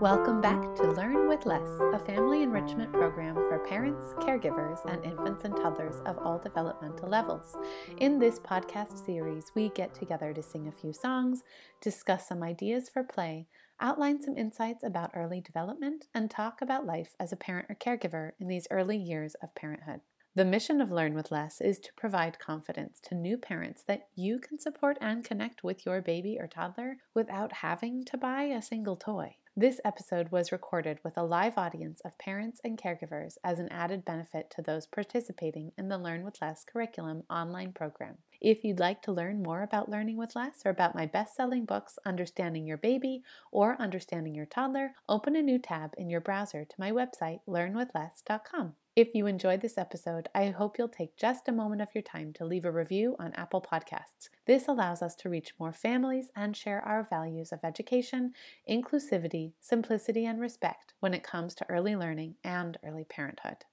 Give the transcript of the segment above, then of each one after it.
Welcome back to Learn with Less, a family enrichment program for parents, caregivers, and infants and toddlers of all developmental levels. In this podcast series, we get together to sing a few songs, discuss some ideas for play, outline some insights about early development, and talk about life as a parent or caregiver in these early years of parenthood. The mission of Learn with Less is to provide confidence to new parents that you can support and connect with your baby or toddler without having to buy a single toy. This episode was recorded with a live audience of parents and caregivers as an added benefit to those participating in the Learn with Less curriculum online program. If you'd like to learn more about learning with less or about my best selling books, Understanding Your Baby or Understanding Your Toddler, open a new tab in your browser to my website, learnwithless.com. If you enjoyed this episode, I hope you'll take just a moment of your time to leave a review on Apple Podcasts. This allows us to reach more families and share our values of education, inclusivity, simplicity, and respect when it comes to early learning and early parenthood.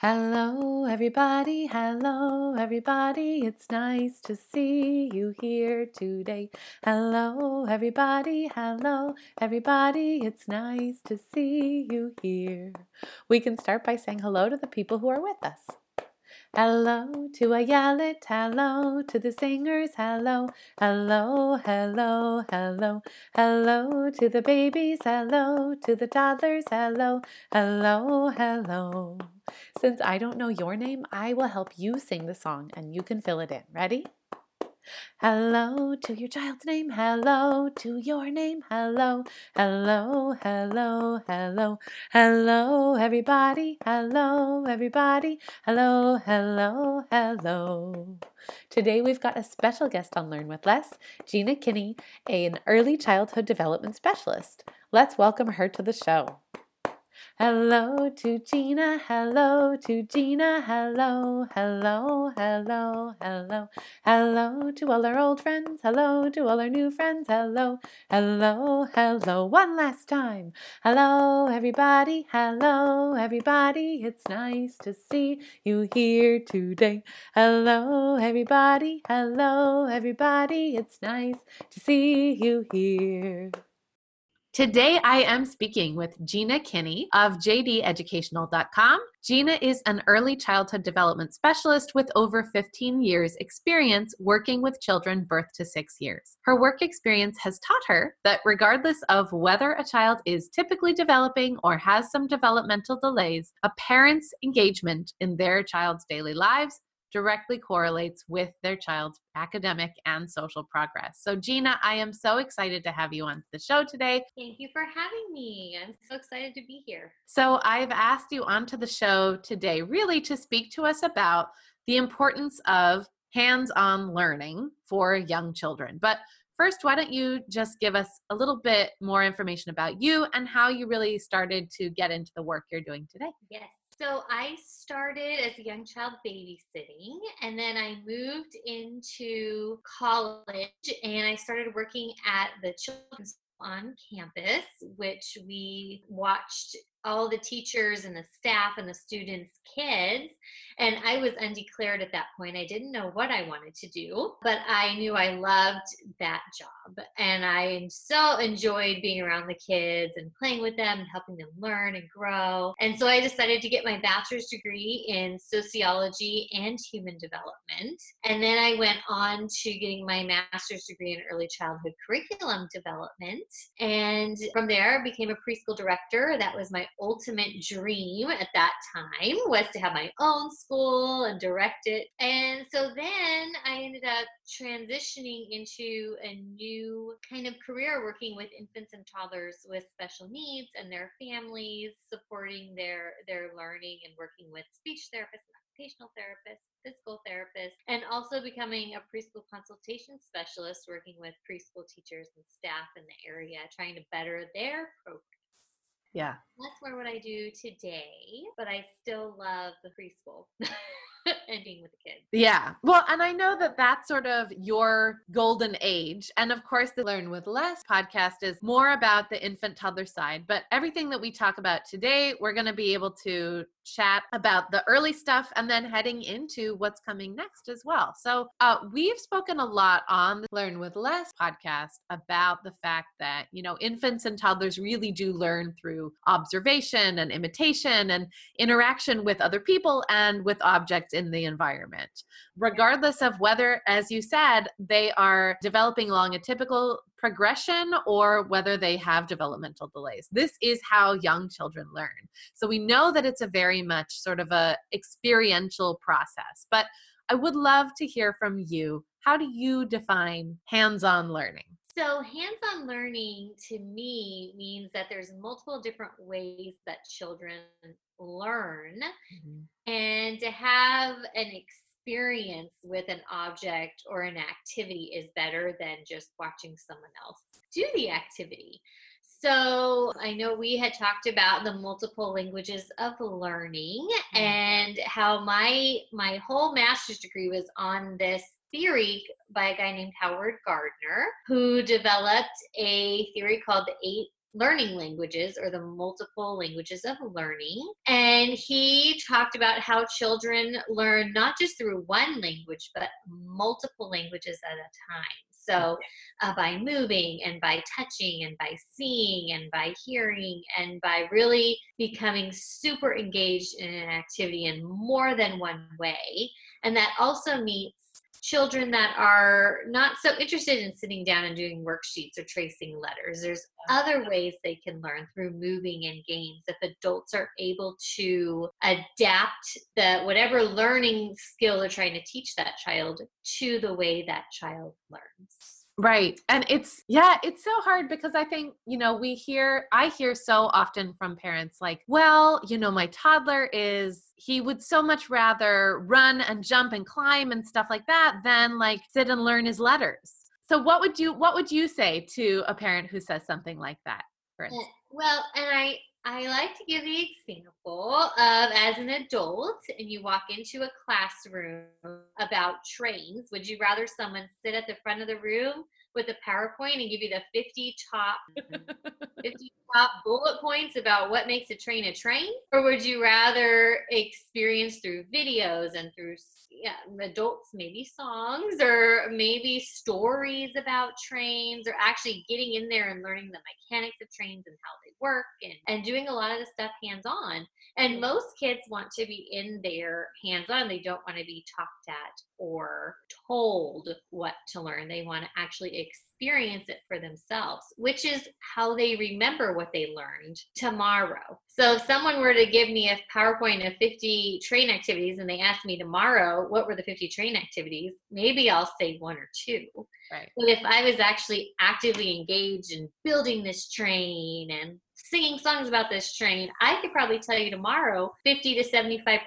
Hello, everybody. Hello, everybody. It's nice to see you here today. Hello, everybody. Hello, everybody. It's nice to see you here. We can start by saying hello to the people who are with us. Hello to a Ayelet, hello to the singers, hello, hello, hello, hello, hello to the babies, hello to the toddlers, hello, hello, hello. Since I don't know your name, I will help you sing the song and you can fill it in. Ready? Hello to your child's name. Hello to your name. Hello, hello, hello, hello, hello, everybody. Hello, everybody. Hello, hello, hello. Today we've got a special guest on Learn with Less, Gina Kinney, an early childhood development specialist. Let's welcome her to the show. Hello to Gina, hello to Gina, hello, hello, hello, hello, hello to all our old friends, hello to all our new friends, hello, hello, hello, one last time. Hello, everybody, hello, everybody, it's nice to see you here today. Hello, everybody, hello, everybody, it's nice to see you here. Today, I am speaking with Gina Kinney of jdeducational.com. Gina is an early childhood development specialist with over 15 years' experience working with children birth to six years. Her work experience has taught her that regardless of whether a child is typically developing or has some developmental delays, a parent's engagement in their child's daily lives directly correlates with their child's academic and social progress. So, Gina, I am so excited to have you on the show today. Thank you for having me. I'm so excited to be here. So, I've asked you onto the show today really to speak to us about the importance of hands on learning for young children. But first, why don't you just give us a little bit more information about you and how you really started to get into the work you're doing today? Yes. So I started as a young child babysitting and then I moved into college and I started working at the children's on campus, which we watched all the teachers and the staff and the students' kids. And I was undeclared at that point. I didn't know what I wanted to do, but I knew I loved that job. And I so enjoyed being around the kids and playing with them and helping them learn and grow. And so I decided to get my bachelor's degree in sociology and human development. And then I went on to getting my master's degree in early childhood curriculum development. And from there, I became a preschool director. That was my ultimate dream at that time was to have my own school and direct it. And so then I ended up transitioning into a new kind of career working with infants and toddlers with special needs and their families, supporting their their learning and working with speech therapists occupational therapists, physical therapists, and also becoming a preschool consultation specialist working with preschool teachers and staff in the area, trying to better their yeah. That's more what I do today, but I still love the preschool. and being with the kids. Yeah. Well, and I know that that's sort of your golden age. And of course, the Learn with Less podcast is more about the infant toddler side. But everything that we talk about today, we're going to be able to chat about the early stuff and then heading into what's coming next as well. So, uh, we've spoken a lot on the Learn with Less podcast about the fact that, you know, infants and toddlers really do learn through observation and imitation and interaction with other people and with objects in the environment, regardless of whether, as you said, they are developing along a typical progression or whether they have developmental delays. This is how young children learn. So we know that it's a very much sort of a experiential process. But I would love to hear from you. How do you define hands-on learning? So, hands on learning to me means that there's multiple different ways that children learn. Mm-hmm. And to have an experience with an object or an activity is better than just watching someone else do the activity. So I know we had talked about the multiple languages of learning mm-hmm. and how my my whole master's degree was on this theory by a guy named Howard Gardner who developed a theory called the eight learning languages or the multiple languages of learning. And he talked about how children learn not just through one language, but multiple languages at a time. So, uh, by moving and by touching and by seeing and by hearing and by really becoming super engaged in an activity in more than one way. And that also meets children that are not so interested in sitting down and doing worksheets or tracing letters. There's oh, other ways they can learn through moving and games if adults are able to adapt the whatever learning skill they're trying to teach that child to the way that child learns. Right. And it's, yeah, it's so hard because I think, you know, we hear, I hear so often from parents like, well, you know, my toddler is, he would so much rather run and jump and climb and stuff like that than like sit and learn his letters. So what would you, what would you say to a parent who says something like that? For instance? Uh, well, and I, I like to give the example of as an adult and you walk into a classroom about trains, would you rather someone sit at the front of the room with a PowerPoint and give you the 50 top mm-hmm. 50 top bullet points about what makes a train a train? Or would you rather experience through videos and through yeah, adults, maybe songs or maybe stories about trains or actually getting in there and learning the mechanics of trains and how they work and, and doing a lot of the stuff hands on? And mm. most kids want to be in there hands on. They don't want to be talked at or told what to learn. They want to actually experience it for themselves, which is how they remember what they learned tomorrow. So if someone were to give me a PowerPoint of 50 train activities and they asked me tomorrow, what were the 50 train activities? Maybe I'll say one or two. Right. But if I was actually actively engaged in building this train and singing songs about this train, I could probably tell you tomorrow 50 to 75%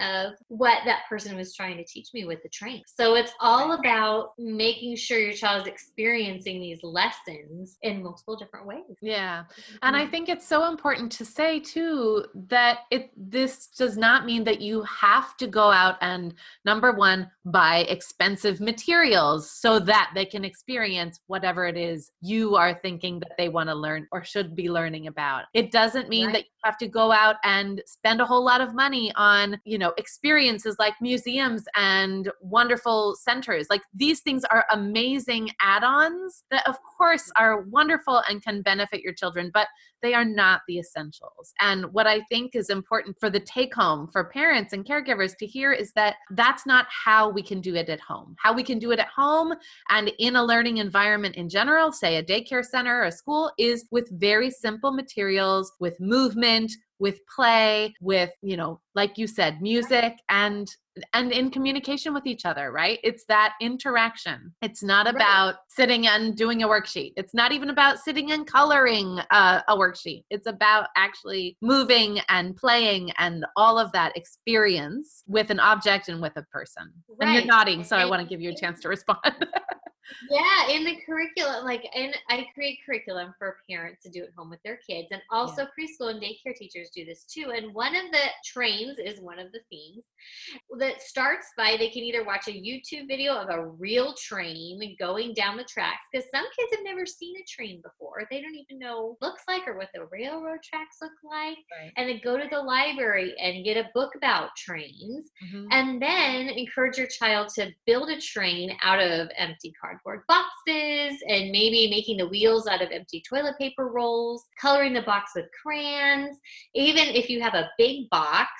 of what that person was trying to teach me with the train. So it's all about making sure your child is experiencing these lessons in multiple different ways. Yeah. And I mm-hmm. think it's so important to say too that it this does not mean that you have to go out and number 1 buy expensive materials so that they can experience whatever it is you are thinking that they want to learn or should be learning about. It doesn't mean right. that you have to go out and spend a whole lot of money on, you know, experiences like museums and wonderful centers. Like these things are amazing add-ons that of course mm-hmm. are wonderful and can benefit your children, but they are not the essentials. And what I think is important for the take home for parents and caregivers to hear is that that's not how we can do it at home. How we can do it at home and in a learning environment in general, say a daycare center or a school, is with very simple materials, with movement, with play with you know like you said music and and in communication with each other right? It's that interaction. It's not about right. sitting and doing a worksheet. It's not even about sitting and coloring a, a worksheet. It's about actually moving and playing and all of that experience with an object and with a person. Right. and you're nodding so i want to give you a chance to respond yeah in the curriculum like and i create curriculum for parents to do at home with their kids and also yeah. preschool and daycare teachers do this too and one of the trains is one of the themes that starts by they can either watch a youtube video of a real train going down the tracks because some kids have never seen a train before they don't even know what it looks like or what the railroad tracks look like right. and then go to the library and get a book about trains mm-hmm. and then encourage your child to build a train out of empty cardboard cardboard boxes and maybe making the wheels out of empty toilet paper rolls, coloring the box with crayons. Even if you have a big box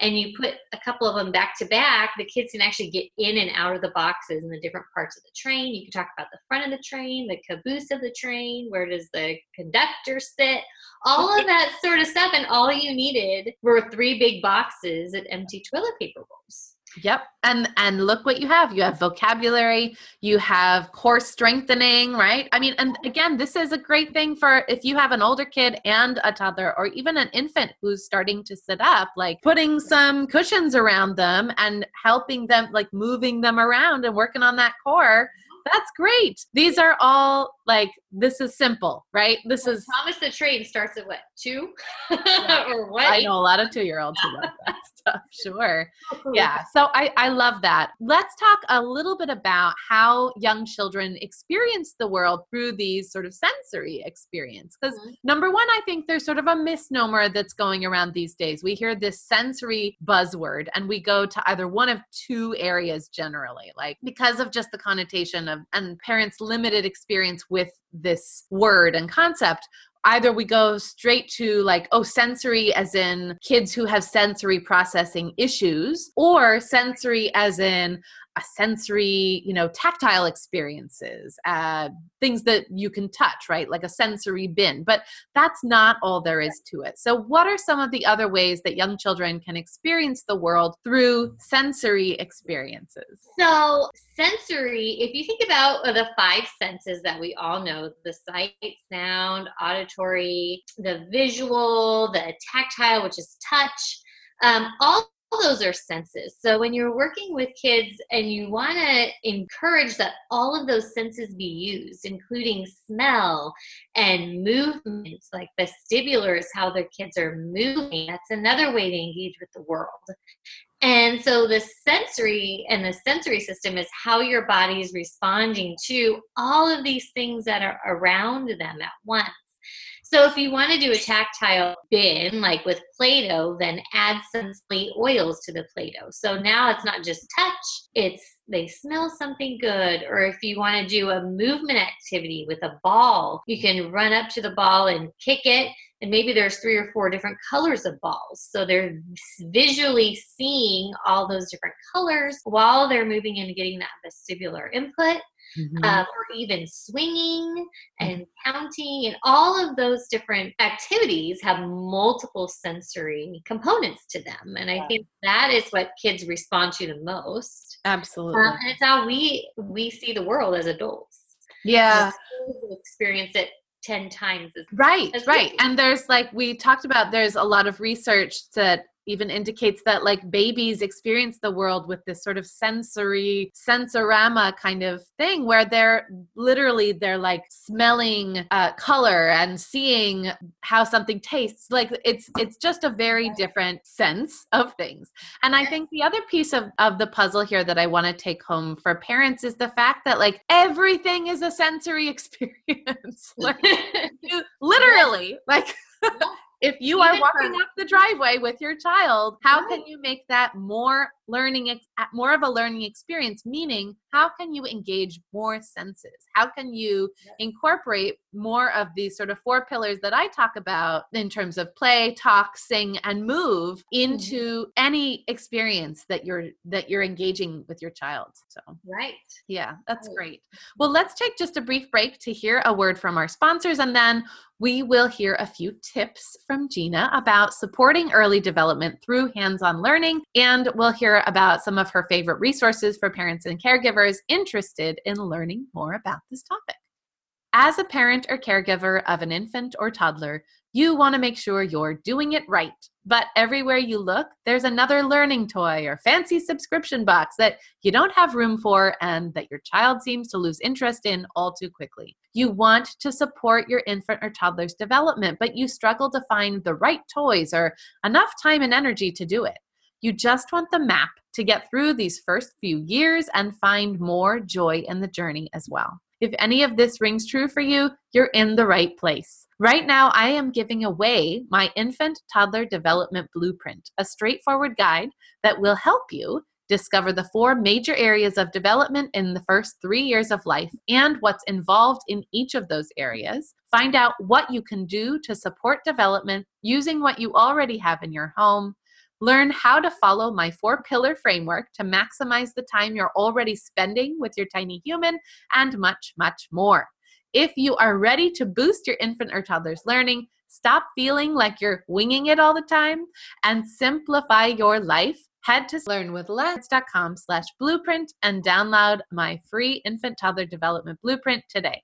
and you put a couple of them back to back, the kids can actually get in and out of the boxes in the different parts of the train. You can talk about the front of the train, the caboose of the train, where does the conductor sit, all of that sort of stuff. And all you needed were three big boxes of empty toilet paper rolls. Yep. And and look what you have. You have vocabulary, you have core strengthening, right? I mean, and again, this is a great thing for if you have an older kid and a toddler or even an infant who's starting to sit up, like putting some cushions around them and helping them like moving them around and working on that core that's great. These are all like this is simple, right? This is Thomas the Train starts at what two yeah. or what? I know a lot of two year olds who love that stuff. Sure, yeah. So I I love that. Let's talk a little bit about how young children experience the world through these sort of sensory experience. Because mm-hmm. number one, I think there's sort of a misnomer that's going around these days. We hear this sensory buzzword, and we go to either one of two areas generally, like because of just the connotation of and parents' limited experience with this word and concept either we go straight to like oh sensory as in kids who have sensory processing issues or sensory as in a sensory, you know, tactile experiences, uh, things that you can touch, right? Like a sensory bin. But that's not all there is to it. So, what are some of the other ways that young children can experience the world through sensory experiences? So, sensory, if you think about the five senses that we all know the sight, sound, auditory, the visual, the tactile, which is touch. Um, all those are senses. So when you're working with kids and you want to encourage that all of those senses be used, including smell and movements, like vestibular is how the kids are moving. That's another way to engage with the world. And so the sensory and the sensory system is how your body is responding to all of these things that are around them at once. So if you want to do a tactile bin, like with Play-Doh, then add some sweet oils to the Play-Doh. So now it's not just touch, it's they smell something good. Or if you want to do a movement activity with a ball, you can run up to the ball and kick it. And maybe there's three or four different colors of balls. So they're visually seeing all those different colors while they're moving and getting that vestibular input mm-hmm. uh, or even swinging and mm-hmm. counting, and all of those different activities have multiple sensory components to them. And I think that is what kids respond to the most. Absolutely, um, and it's how we we see the world as adults. Yeah, experience it 10 times as right as right and there's like we talked about there's a lot of research that even indicates that like babies experience the world with this sort of sensory sensorama kind of thing where they're literally they're like smelling uh, color and seeing how something tastes. Like it's it's just a very different sense of things. And i think the other piece of, of the puzzle here that i want to take home for parents is the fact that like everything is a sensory experience. Like, literally like if you Even are walking up the driveway with your child, how right. can you make that more learning more of a learning experience meaning how can you engage more senses how can you incorporate more of these sort of four pillars that i talk about in terms of play talk sing and move into mm-hmm. any experience that you're that you're engaging with your child so right yeah that's right. great well let's take just a brief break to hear a word from our sponsors and then we will hear a few tips from Gina about supporting early development through hands on learning, and we'll hear about some of her favorite resources for parents and caregivers interested in learning more about this topic. As a parent or caregiver of an infant or toddler, you want to make sure you're doing it right. But everywhere you look, there's another learning toy or fancy subscription box that you don't have room for and that your child seems to lose interest in all too quickly. You want to support your infant or toddler's development, but you struggle to find the right toys or enough time and energy to do it. You just want the map to get through these first few years and find more joy in the journey as well. If any of this rings true for you, you're in the right place. Right now, I am giving away my infant toddler development blueprint, a straightforward guide that will help you discover the four major areas of development in the first three years of life and what's involved in each of those areas. Find out what you can do to support development using what you already have in your home Learn how to follow my four pillar framework to maximize the time you're already spending with your tiny human, and much, much more. If you are ready to boost your infant or toddler's learning, stop feeling like you're winging it all the time, and simplify your life, head to learnwithless.com slash blueprint and download my free infant toddler development blueprint today.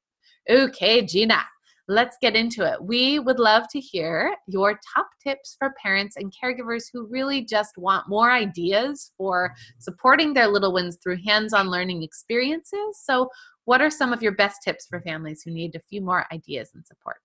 Okay, Gina, let's get into it. We would love to hear your top tips for parents and caregivers who really just want more ideas for supporting their little ones through hands on learning experiences. So, what are some of your best tips for families who need a few more ideas and support?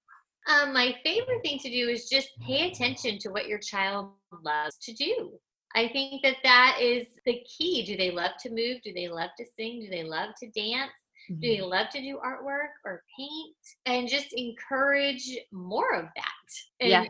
Um, my favorite thing to do is just pay attention to what your child loves to do. I think that that is the key. Do they love to move? Do they love to sing? Do they love to dance? Mm-hmm. Do they mm-hmm. love to do artwork or paint? And just encourage more of that. And yeah.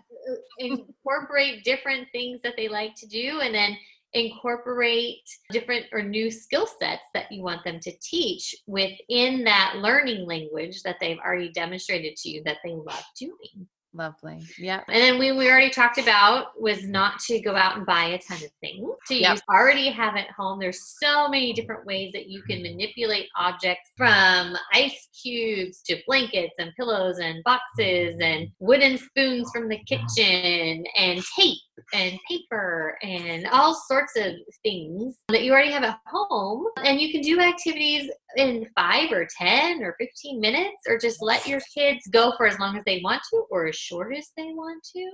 incorporate different things that they like to do and then incorporate different or new skill sets that you want them to teach within that learning language that they've already demonstrated to you that they love doing. Lovely. Yeah. And then we, we already talked about was not to go out and buy a ton of things. To yep. use already have at home. There's so many different ways that you can manipulate objects from ice cubes to blankets and pillows and boxes and wooden spoons from the kitchen and tape and paper and all sorts of things that you already have at home. And you can do activities in five or 10 or 15 minutes, or just let your kids go for as long as they want to or as short as they want to.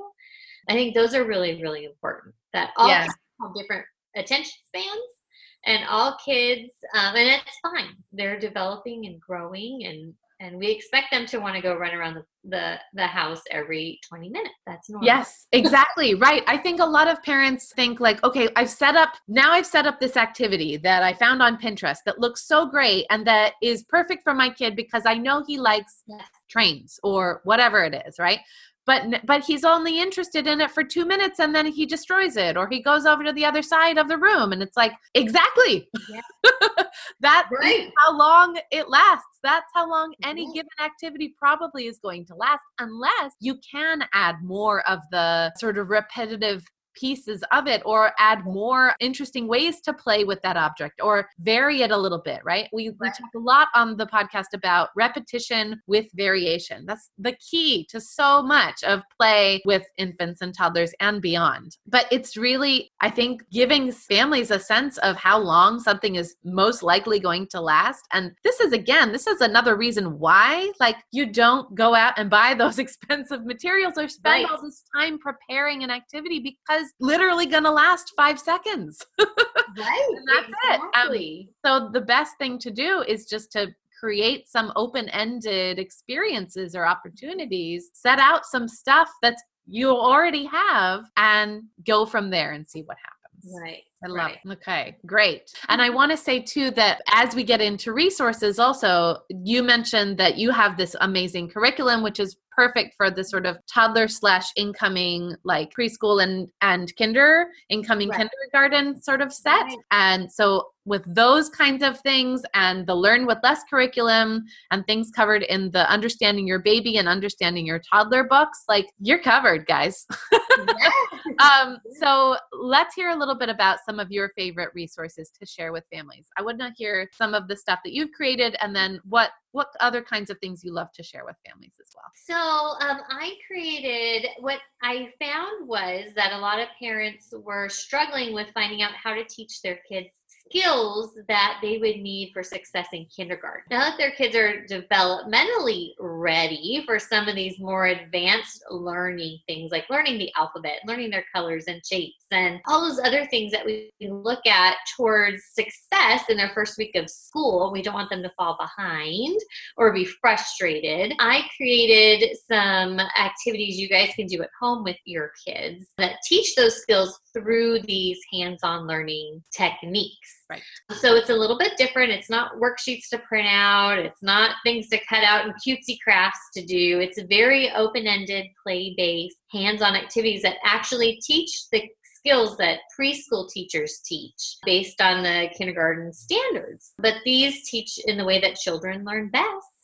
I think those are really, really important that all kids have different attention spans and all kids, um, and it's fine. They're developing and growing and and we expect them to want to go run around the, the, the house every 20 minutes. That's normal. Yes exactly right. I think a lot of parents think like okay i've set up now i've set up this activity that i found on pinterest that looks so great and that is perfect for my kid because i know he likes yes. trains or whatever it is right but but he's only interested in it for two minutes and then he destroys it or he goes over to the other side of the room and it's like exactly yeah. that right. how long it lasts that's how long any yeah. given activity probably is going to last unless you can add more of the sort of repetitive pieces of it or add more interesting ways to play with that object or vary it a little bit, right? We, right. we talk a lot on the podcast about repetition with variation. That's the key to so much of play with infants and toddlers and beyond. But it's really, I think, giving families a sense of how long something is most likely going to last. And this is, again, this is another reason why, like, you don't go out and buy those expensive materials or spend right. all this time preparing an activity because is literally going to last five seconds. right. and that's exactly. it. Um, so the best thing to do is just to create some open-ended experiences or opportunities set out some stuff that's you already have and go from there and see what happens right I love right. it. Okay, great. And I want to say too that as we get into resources, also, you mentioned that you have this amazing curriculum, which is perfect for the sort of toddler slash incoming like preschool and and kinder incoming right. kindergarten sort of set right. and so with those kinds of things and the learn with less curriculum and things covered in the understanding your baby and understanding your toddler books like you're covered guys um, so let's hear a little bit about some of your favorite resources to share with families i want to hear some of the stuff that you've created and then what what other kinds of things you love to share with families as well? So, um, I created what I found was that a lot of parents were struggling with finding out how to teach their kids skills that they would need for success in kindergarten. Now that their kids are developmentally ready for some of these more advanced learning things, like learning the alphabet, learning their colors and shapes, and all those other things that we look at towards success in their first week of school, we don't want them to fall behind or be frustrated. I created some activities you guys can do at home with your kids that teach those skills through these hands on learning techniques. Right. So it's a little bit different. It's not worksheets to print out, it's not things to cut out and cutesy crafts to do. It's very open ended, play based, hands on activities that actually teach the skills that preschool teachers teach based on the kindergarten standards. But these teach in the way that children learn best.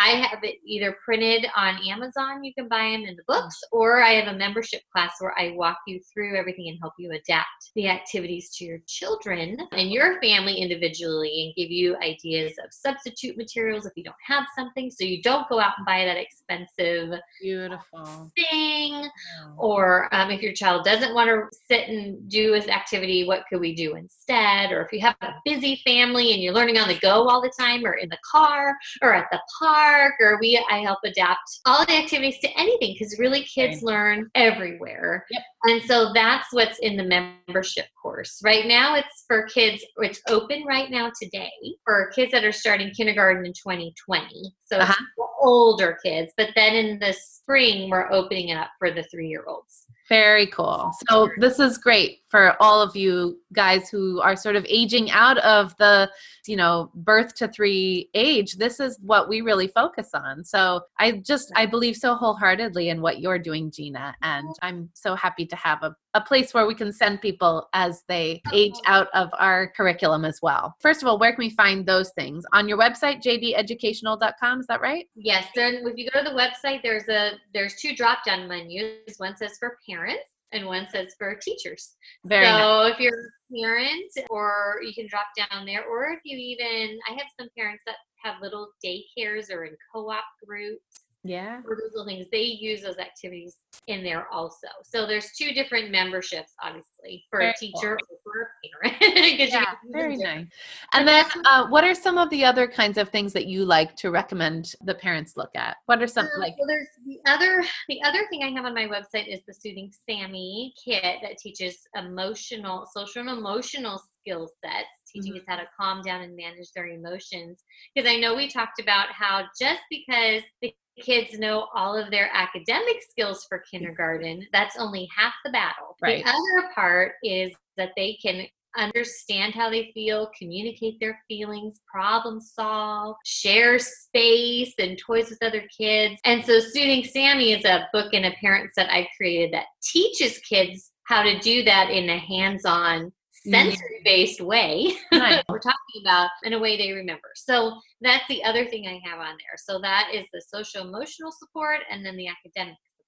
I have it either printed on Amazon, you can buy them in the books, or I have a membership class where I walk you through everything and help you adapt the activities to your children and your family individually and give you ideas of substitute materials if you don't have something so you don't go out and buy that expensive beautiful. thing. Or um, if your child doesn't want to sit and do this activity what could we do instead? Or if you have a busy family and you're learning on the go all the time or in the car or at the park or we i help adapt all the activities to anything because really kids Right. learn everywhere Yep. and so that's what's in the membership course right now it's for kids it's open right now today for kids that are starting kindergarten in 2020 so Uh-huh. older kids but then in the spring we're opening it up for the three year olds Very cool. So this is great for all of you guys who are sort of aging out of the, you know, birth to 3 age. This is what we really focus on. So I just I believe so wholeheartedly in what you're doing, Gina, and I'm so happy to have a a place where we can send people as they age out of our curriculum as well. First of all, where can we find those things? On your website jdeducational.com, is that right? Yes, then if you go to the website, there's a there's two drop down menus. One says for parents and one says for teachers. Very so nice. if you're a parent, or you can drop down there, or if you even I have some parents that have little daycares or in co-op groups Yeah. little things. They use those activities in there also. So there's two different memberships, obviously, for Very a teacher or for a parent. Yeah, can use them very nice. And then, uh, what are some of the other kinds of things that you like to recommend the parents look at? What are some Um, like? well, there's the other the other thing I have on my website is the Soothing Sammy kit that teaches emotional, social and emotional skill sets, teaching Mhm. us how to calm down and manage their emotions. Because I know we talked about how just because the kids know all of their academic skills for kindergarten, that's only half the battle. Right. The other part is that they can understand how they feel, communicate their feelings, problem solve, share space and toys with other kids. And so Soothing Sammy is a book and a parent set I've created that teaches kids how to do that in a hands-on Mm-hmm. sensory based way Nice. we're talking about in a way they remember so that's the other thing i have on there so that is the social emotional support and then the academic support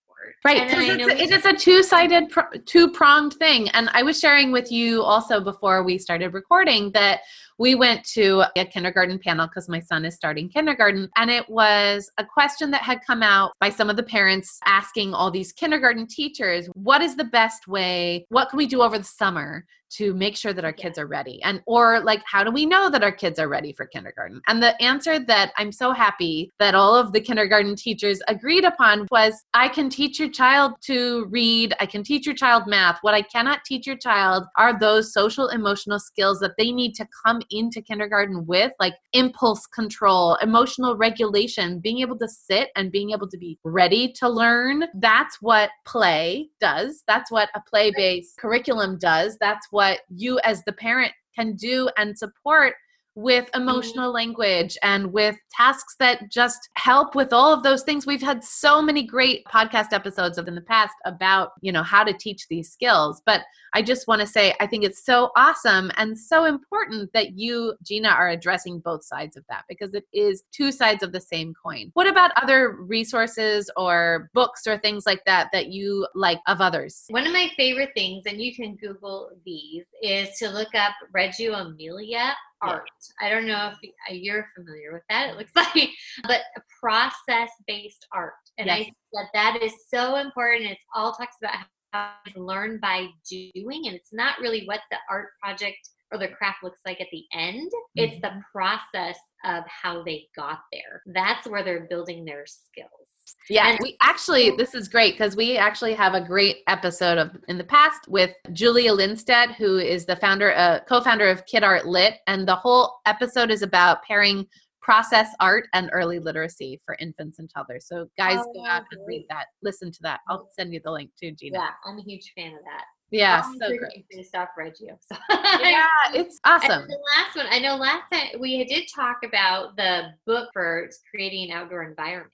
Right, And then I because it's, it is a two-sided, pr- two-pronged thing. And I was sharing with you also before we started recording that we went to a kindergarten panel because my son is starting kindergarten, and it was a question that had come out by some of the parents asking all these kindergarten teachers, "What is the best way? What can we do over the summer?" To make sure that our kids are ready and or like how do we know that our kids are ready for kindergarten? And the answer that i'm so happy that all of the kindergarten teachers agreed upon was i can teach your child to read i can teach your child math. What i cannot teach your child are those social emotional skills that they need to come into kindergarten with like impulse control emotional regulation being able to sit and being able to be ready to learn. That's what play does. That's what a play based curriculum does. That's what you as the parent can do and support with mm-hmm. emotional language and with tasks that just help with all of those things. We've had so many great podcast episodes of in the past about you know how to teach these skills but i just want to say i think it's so awesome and so important that you gina are addressing both sides of that because it is two sides of the same coin. What about other resources or books or things like that that you like of others? One of my favorite things, and you can Google these, is to look up Reggio Emilia art. I don't know if uh, you're familiar with that. It looks like, but a process-based art, and I Yes. think that that is so important. It's all talks about how it's learned by doing, and it's not really what the art project or the craft looks like at the end. It's the Mhm. process of how they got there. That's where they're building their skills. Yeah, And- we actually this is great because we actually have a great episode of in the past with Julia Lindstedt, who is the founder, uh, co-founder of Kid Art Lit, and the whole episode is about pairing process art and early literacy for infants and toddlers. So guys, Oh, go out and read that. Listen to that. I'll send you the link too, Gina. Yeah, I'm a huge fan of that. Yeah, so great. Based off Reggio. So. Yeah, it's awesome. the last one, I know last time we did talk about the book for creating an outdoor environment.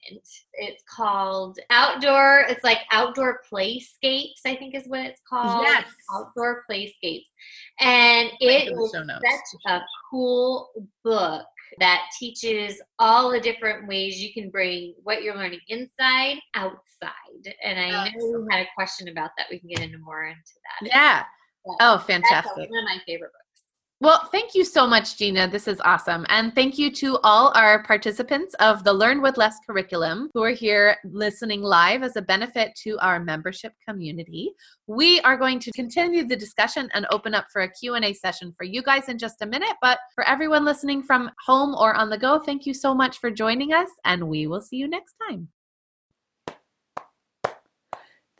It's called Outdoor, it's like Outdoor Playscapes, I think is what it's called. Yes. Outdoor Playscapes. And it was such a cool book that teaches all the different ways you can bring what you're learning inside outside. And I know we had a question about that. We can get into more into that. Yeah. But Oh, That's fantastic. one of my favorite books. Well, thank you so much, Gina. This is awesome. And thank you to all our participants of the Learn with Less curriculum who are here listening live as a benefit to our membership community. We are going to continue the discussion and open up for a Q&A session for you guys in just a minute, but for everyone listening from home or on the go, thank you so much for joining us and we will see you next time.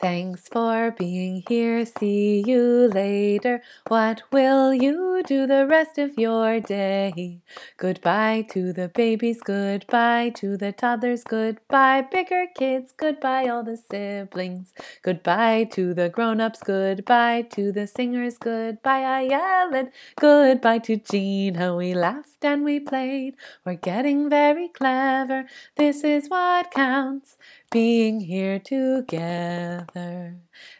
Thanks for being here. See you later. What will you do the rest of your day? Goodbye to the babies, goodbye to the toddlers, goodbye, bigger kids, goodbye, all the siblings, goodbye to the grown ups, goodbye to the singers, goodbye, I yell yelled, goodbye to Gina. We laughed and we played. We're getting very clever. This is what counts being here together.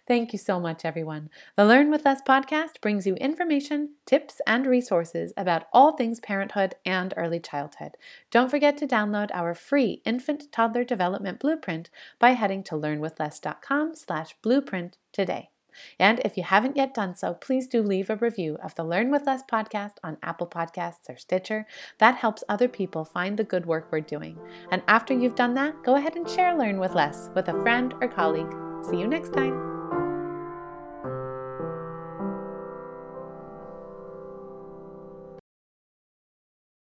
Thank you so much, everyone. The Learn with Less podcast brings you information, tips, and resources about all things parenthood and early childhood. Don't forget to download our free infant toddler development blueprint by heading to learnwithless.com slash blueprint today. And if you haven't yet done so, please do leave a review of the Learn with Less podcast on Apple Podcasts or Stitcher. That helps other people find the good work we're doing. And after you've done that, go ahead and share Learn with Less with a friend or colleague. See you next time.